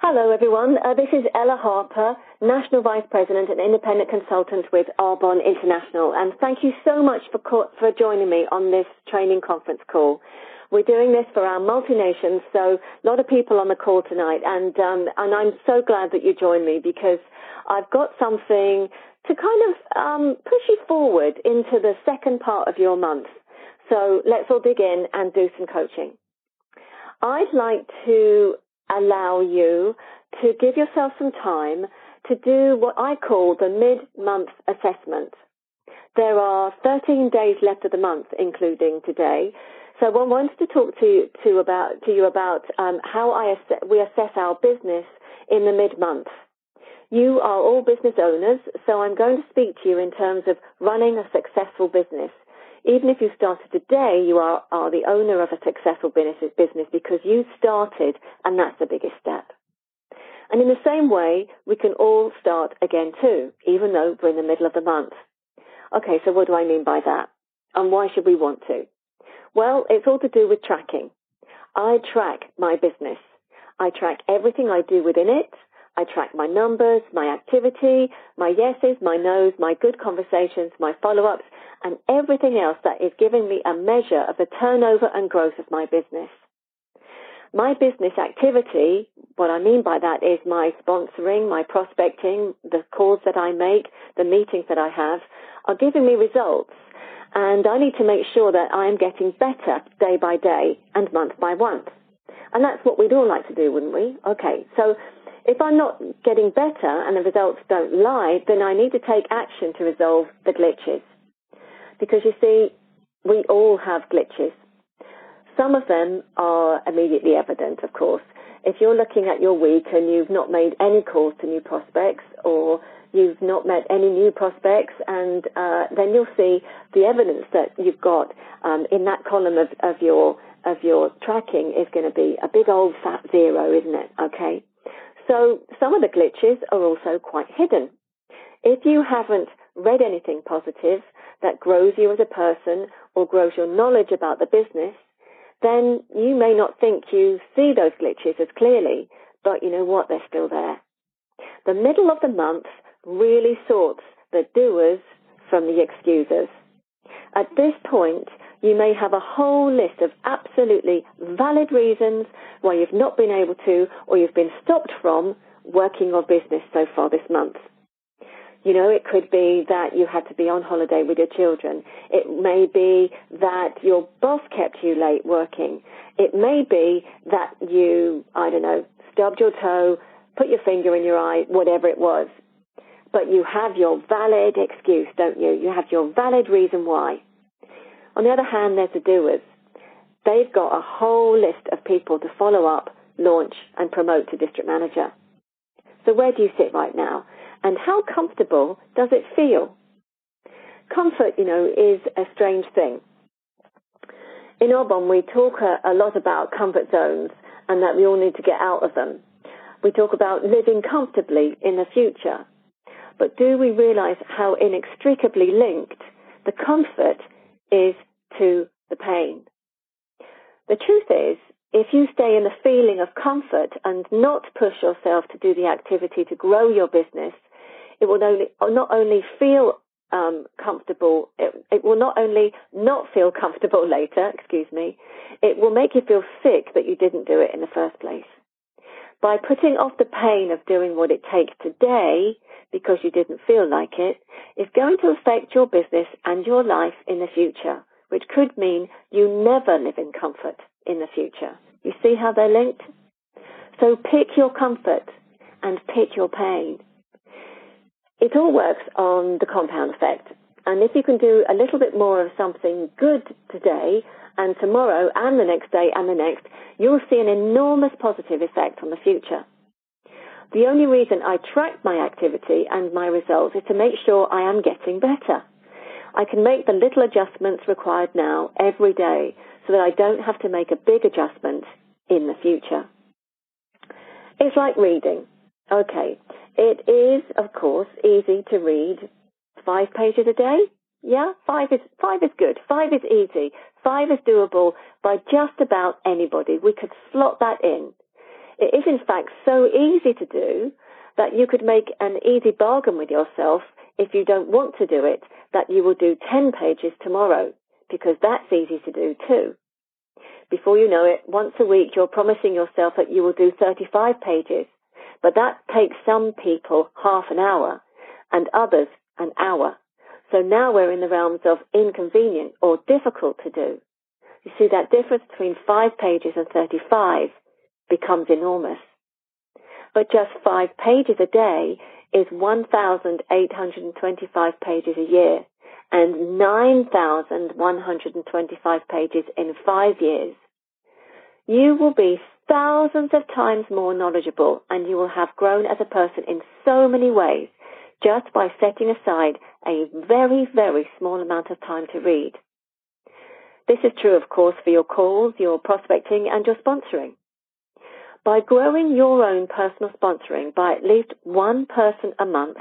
Hello, everyone. Uh, this is Ella Harper, National Vice President and Independent Consultant with Arbonne International, and thank you so much for co- for joining me on this training conference call. We're doing this for our multinations, so a lot of people on the call tonight, and um, and I'm so glad that you joined me because I've got something to kind of um, push you forward into the second part of your month. So let's all dig in and do some coaching. I'd like to allow you to give yourself some time to do what I call the mid-month assessment. There are 13 days left of the month, including today. So I wanted to talk to to about, to you about um, how I ass- we assess our business in the mid-month. You are all business owners, so I'm going to speak to you in terms of running a successful business even if you started today, you are, are the owner of a successful business, business because you started and that's the biggest step. And in the same way, we can all start again too, even though we're in the middle of the month. Okay, so what do I mean by that? And why should we want to? Well, it's all to do with tracking. I track my business. I track everything I do within it. I track my numbers, my activity, my yeses, my nos, my good conversations, my follow-ups, and everything else that is giving me a measure of the turnover and growth of my business. My business activity, what I mean by that is my sponsoring, my prospecting, the calls that I make, the meetings that I have, are giving me results. And I need to make sure that I am getting better day by day and month by month. And that's what we'd all like to do, wouldn't we? Okay, so if I'm not getting better and the results don't lie, then I need to take action to resolve the glitches. Because you see, we all have glitches. Some of them are immediately evident, of course. If you're looking at your week and you've not made any calls to new prospects or you've not met any new prospects and uh, then you'll see the evidence that you've got um, in that column of, of your of your tracking is going to be a big old fat zero, isn't it? Okay. So some of the glitches are also quite hidden. If you haven't read anything positive that grows you as a person or grows your knowledge about the business, then you may not think you see those glitches as clearly, but you know what? They're still there. The middle of the month really sorts the doers from the excusers. At this point, you may have a whole list of absolutely valid reasons why you've not been able to or you've been stopped from working your business so far this month. You know, it could be that you had to be on holiday with your children. It may be that your boss kept you late working. It may be that you, I don't know, stubbed your toe, put your finger in your eye, whatever it was. But you have your valid excuse, don't you? You have your valid reason why. On the other hand, there's the doers. They've got a whole list of people to follow up, launch, and promote to district manager. So where do you sit right now? And how comfortable does it feel? Comfort, you know, is a strange thing. In Arbonne, we talk a, a lot about comfort zones and that we all need to get out of them. We talk about living comfortably in the future. But do we realize how inextricably linked the comfort is to the pain. The truth is, if you stay in the feeling of comfort and not push yourself to do the activity to grow your business, it will only, not only feel um, comfortable, it, it will not only not feel comfortable later, excuse me, it will make you feel sick that you didn't do it in the first place. By putting off the pain of doing what it takes today because you didn't feel like it, is going to affect your business and your life in the future which could mean you never live in comfort in the future. You see how they're linked? So pick your comfort and pick your pain. It all works on the compound effect. And if you can do a little bit more of something good today and tomorrow and the next day and the next, you'll see an enormous positive effect on the future. The only reason I track my activity and my results is to make sure I am getting better. I can make the little adjustments required now every day so that I don't have to make a big adjustment in the future. It's like reading. Okay, it is, of course, easy to read five pages a day. Yeah, five is, five is good. Five is easy. Five is doable by just about anybody. We could slot that in. It is in fact so easy to do that you could make an easy bargain with yourself if you don't want to do it, that you will do 10 pages tomorrow, because that's easy to do too. Before you know it, once a week you're promising yourself that you will do 35 pages, but that takes some people half an hour and others an hour. So now we're in the realms of inconvenient or difficult to do. You see that difference between five pages and 35 becomes enormous. But just five pages a day is 1,825 pages a year and 9,125 pages in five years. You will be thousands of times more knowledgeable and you will have grown as a person in so many ways just by setting aside a very, very small amount of time to read. This is true, of course, for your calls, your prospecting, and your sponsoring. By growing your own personal sponsoring by at least one person a month,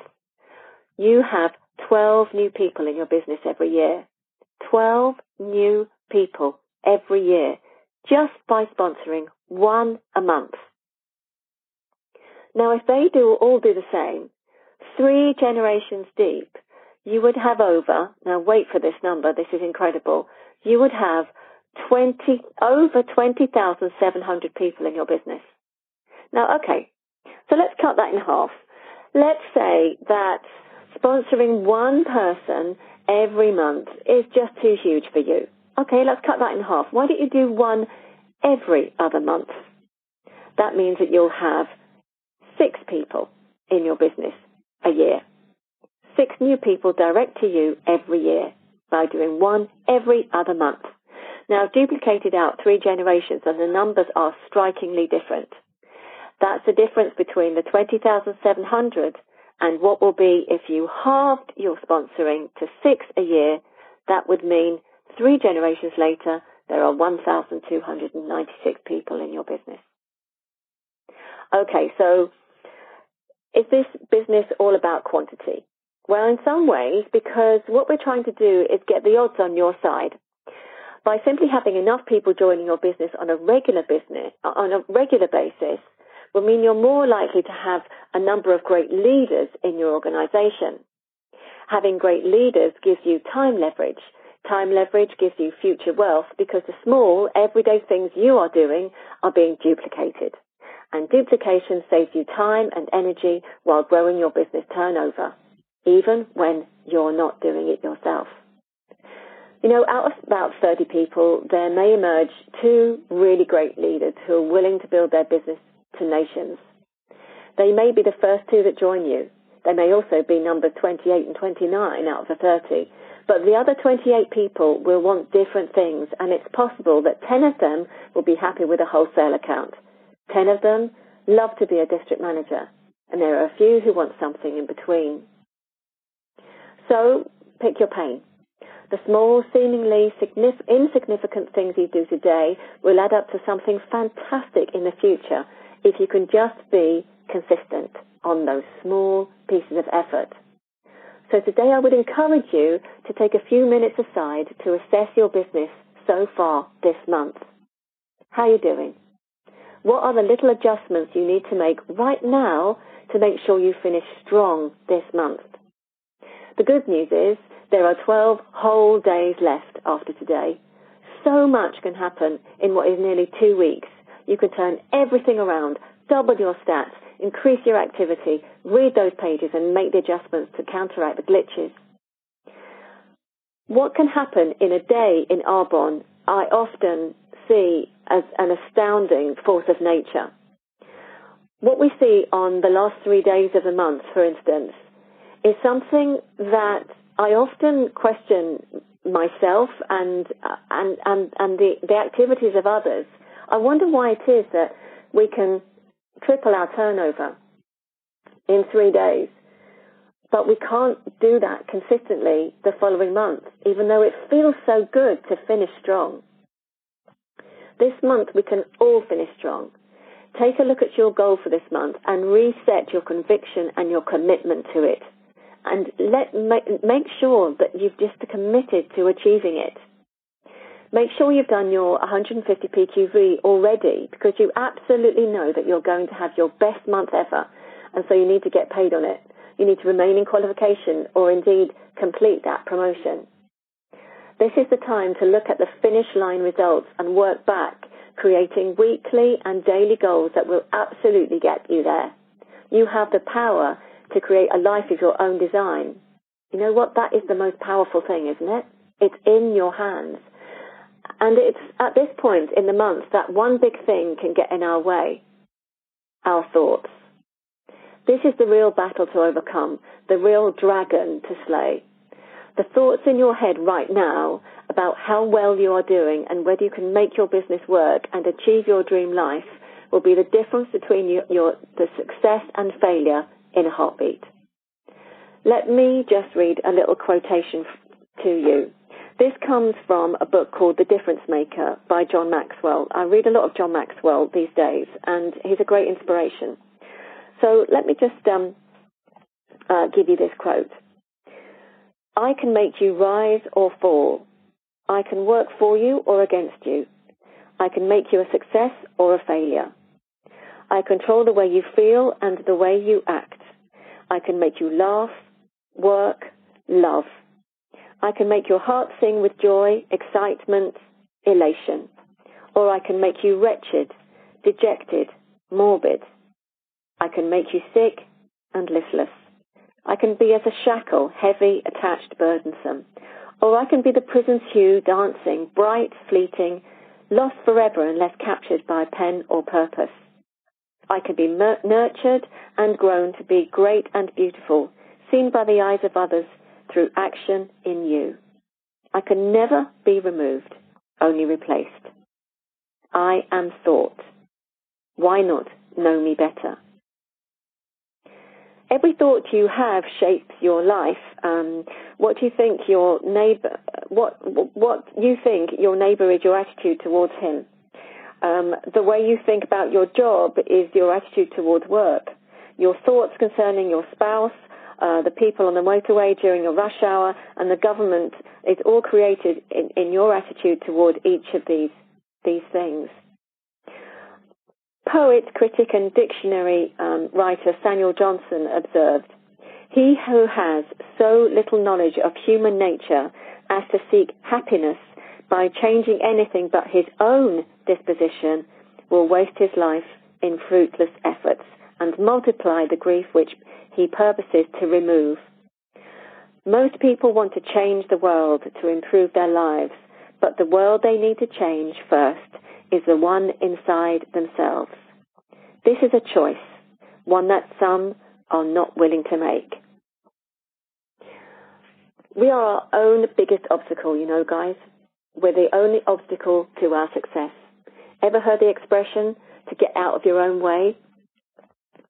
you have 12 new people in your business every year. 12 new people every year just by sponsoring one a month. Now, if they do all do the same, three generations deep, you would have over, now wait for this number, this is incredible, you would have 20, over 20,700 people in your business. Now, okay, so let's cut that in half. Let's say that sponsoring one person every month is just too huge for you. Okay, let's cut that in half. Why don't you do one every other month? That means that you'll have six people in your business a year. Six new people direct to you every year by doing one every other month. Now, duplicated out three generations and the numbers are strikingly different. That's the difference between the 20,700 and what will be if you halved your sponsoring to six a year. That would mean three generations later, there are 1,296 people in your business. Okay, so is this business all about quantity? Well, in some ways, because what we're trying to do is get the odds on your side. By simply having enough people joining your business on a regular business, on a regular basis, will mean you're more likely to have a number of great leaders in your organization. Having great leaders gives you time leverage. Time leverage gives you future wealth because the small, everyday things you are doing are being duplicated. And duplication saves you time and energy while growing your business turnover, even when you're not doing it yourself. You know, out of about 30 people, there may emerge two really great leaders who are willing to build their business to nations. They may be the first two that join you. They may also be number 28 and 29 out of the 30. But the other 28 people will want different things, and it's possible that 10 of them will be happy with a wholesale account. 10 of them love to be a district manager, and there are a few who want something in between. So, pick your pain. The small, seemingly insignificant things you do today will add up to something fantastic in the future if you can just be consistent on those small pieces of effort. So today I would encourage you to take a few minutes aside to assess your business so far this month. How are you doing? What are the little adjustments you need to make right now to make sure you finish strong this month? The good news is there are 12 whole days left after today. So much can happen in what is nearly two weeks you can turn everything around, double your stats, increase your activity, read those pages and make the adjustments to counteract the glitches. What can happen in a day in Arbonne, I often see as an astounding force of nature. What we see on the last three days of the month, for instance, is something that I often question myself and and and, and the, the activities of others I wonder why it is that we can triple our turnover in three days, but we can't do that consistently the following month, even though it feels so good to finish strong. This month we can all finish strong. Take a look at your goal for this month and reset your conviction and your commitment to it. And let make, make sure that you've just committed to achieving it. Make sure you've done your 150 PQV already because you absolutely know that you're going to have your best month ever and so you need to get paid on it. You need to remain in qualification or indeed complete that promotion. This is the time to look at the finish line results and work back, creating weekly and daily goals that will absolutely get you there. You have the power to create a life of your own design. You know what? That is the most powerful thing, isn't it? It's in your hands. And it's at this point in the month that one big thing can get in our way our thoughts. This is the real battle to overcome, the real dragon to slay. The thoughts in your head right now about how well you are doing and whether you can make your business work and achieve your dream life will be the difference between your, your, the success and failure in a heartbeat. Let me just read a little quotation to you. This comes from a book called The Difference Maker by John Maxwell. I read a lot of John Maxwell these days, and he's a great inspiration. So let me just um, uh, give you this quote. I can make you rise or fall. I can work for you or against you. I can make you a success or a failure. I control the way you feel and the way you act. I can make you laugh, work, love. I can make your heart sing with joy, excitement, elation. Or I can make you wretched, dejected, morbid. I can make you sick and listless. I can be as a shackle, heavy, attached, burdensome. Or I can be the prison's hue, dancing, bright, fleeting, lost forever unless captured by pen or purpose. I can be nurtured and grown to be great and beautiful, seen by the eyes of others through action in you. I can never be removed, only replaced. I am thought. Why not know me better? Every thought you have shapes your life. Um, what do you think your neighbor? What what you think your neighbor is your attitude towards him? Um, the way you think about your job is your attitude towards work. Your thoughts concerning your spouse, uh, the people on the motorway during a rush hour, and the government is all created in, in your attitude toward each of these these things. Poet, critic, and dictionary um, writer Samuel Johnson observed, "He who has so little knowledge of human nature as to seek happiness by changing anything but his own disposition will waste his life in fruitless efforts and multiply the grief which he purposes to remove. Most people want to change the world to improve their lives, but the world they need to change first is the one inside themselves. This is a choice, one that some are not willing to make. We are our own biggest obstacle, you know, guys. We're the only obstacle to our success. Ever heard the expression to get out of your own way?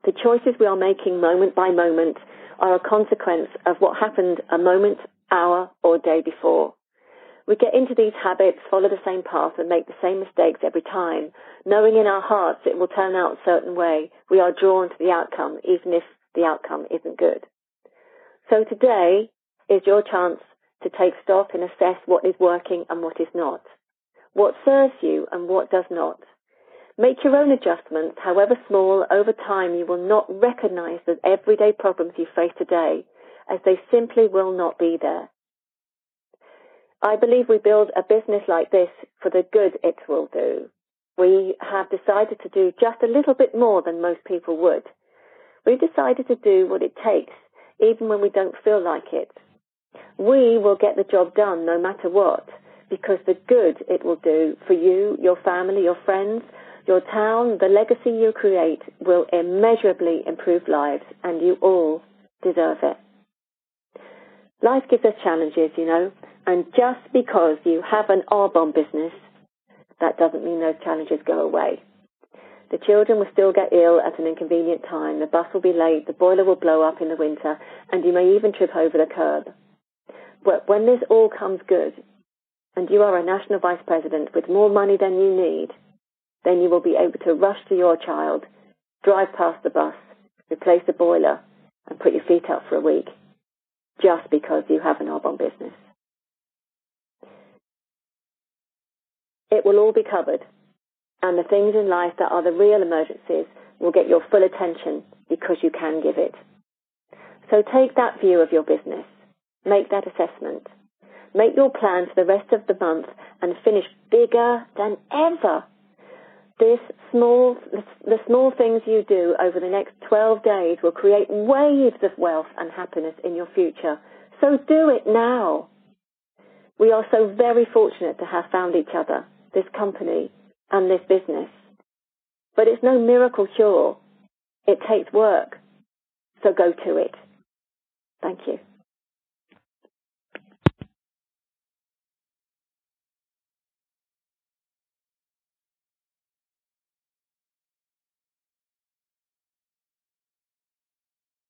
The choices we are making moment by moment are a consequence of what happened a moment, hour, or day before. We get into these habits, follow the same path, and make the same mistakes every time, knowing in our hearts it will turn out a certain way. We are drawn to the outcome, even if the outcome isn't good. So today is your chance to take stock and assess what is working and what is not, what serves you and what does not. Make your own adjustments, however small, over time you will not recognize the everyday problems you face today, as they simply will not be there. I believe we build a business like this for the good it will do. We have decided to do just a little bit more than most people would. We've decided to do what it takes, even when we don't feel like it. We will get the job done no matter what, because the good it will do for you, your family, your friends, your town, the legacy you create will immeasurably improve lives, and you all deserve it. Life gives us challenges, you know, and just because you have an Arbonne business, that doesn't mean those challenges go away. The children will still get ill at an inconvenient time, the bus will be late, the boiler will blow up in the winter, and you may even trip over the curb. But when this all comes good, and you are a national vice president with more money than you need, then you will be able to rush to your child, drive past the bus, replace the boiler, and put your feet up for a week, just because you have an Arbonne business. it will all be covered. And the things in life that are the real emergencies will get your full attention because you can give it. So take that view of your business. Make that assessment. Make your plan for the rest of the month and finish bigger than ever. This small, the small things you do over the next 12 days will create waves of wealth and happiness in your future. So do it now. We are so very fortunate to have found each other, this company and this business. But it's no miracle cure. It takes work. So go to it. Thank you.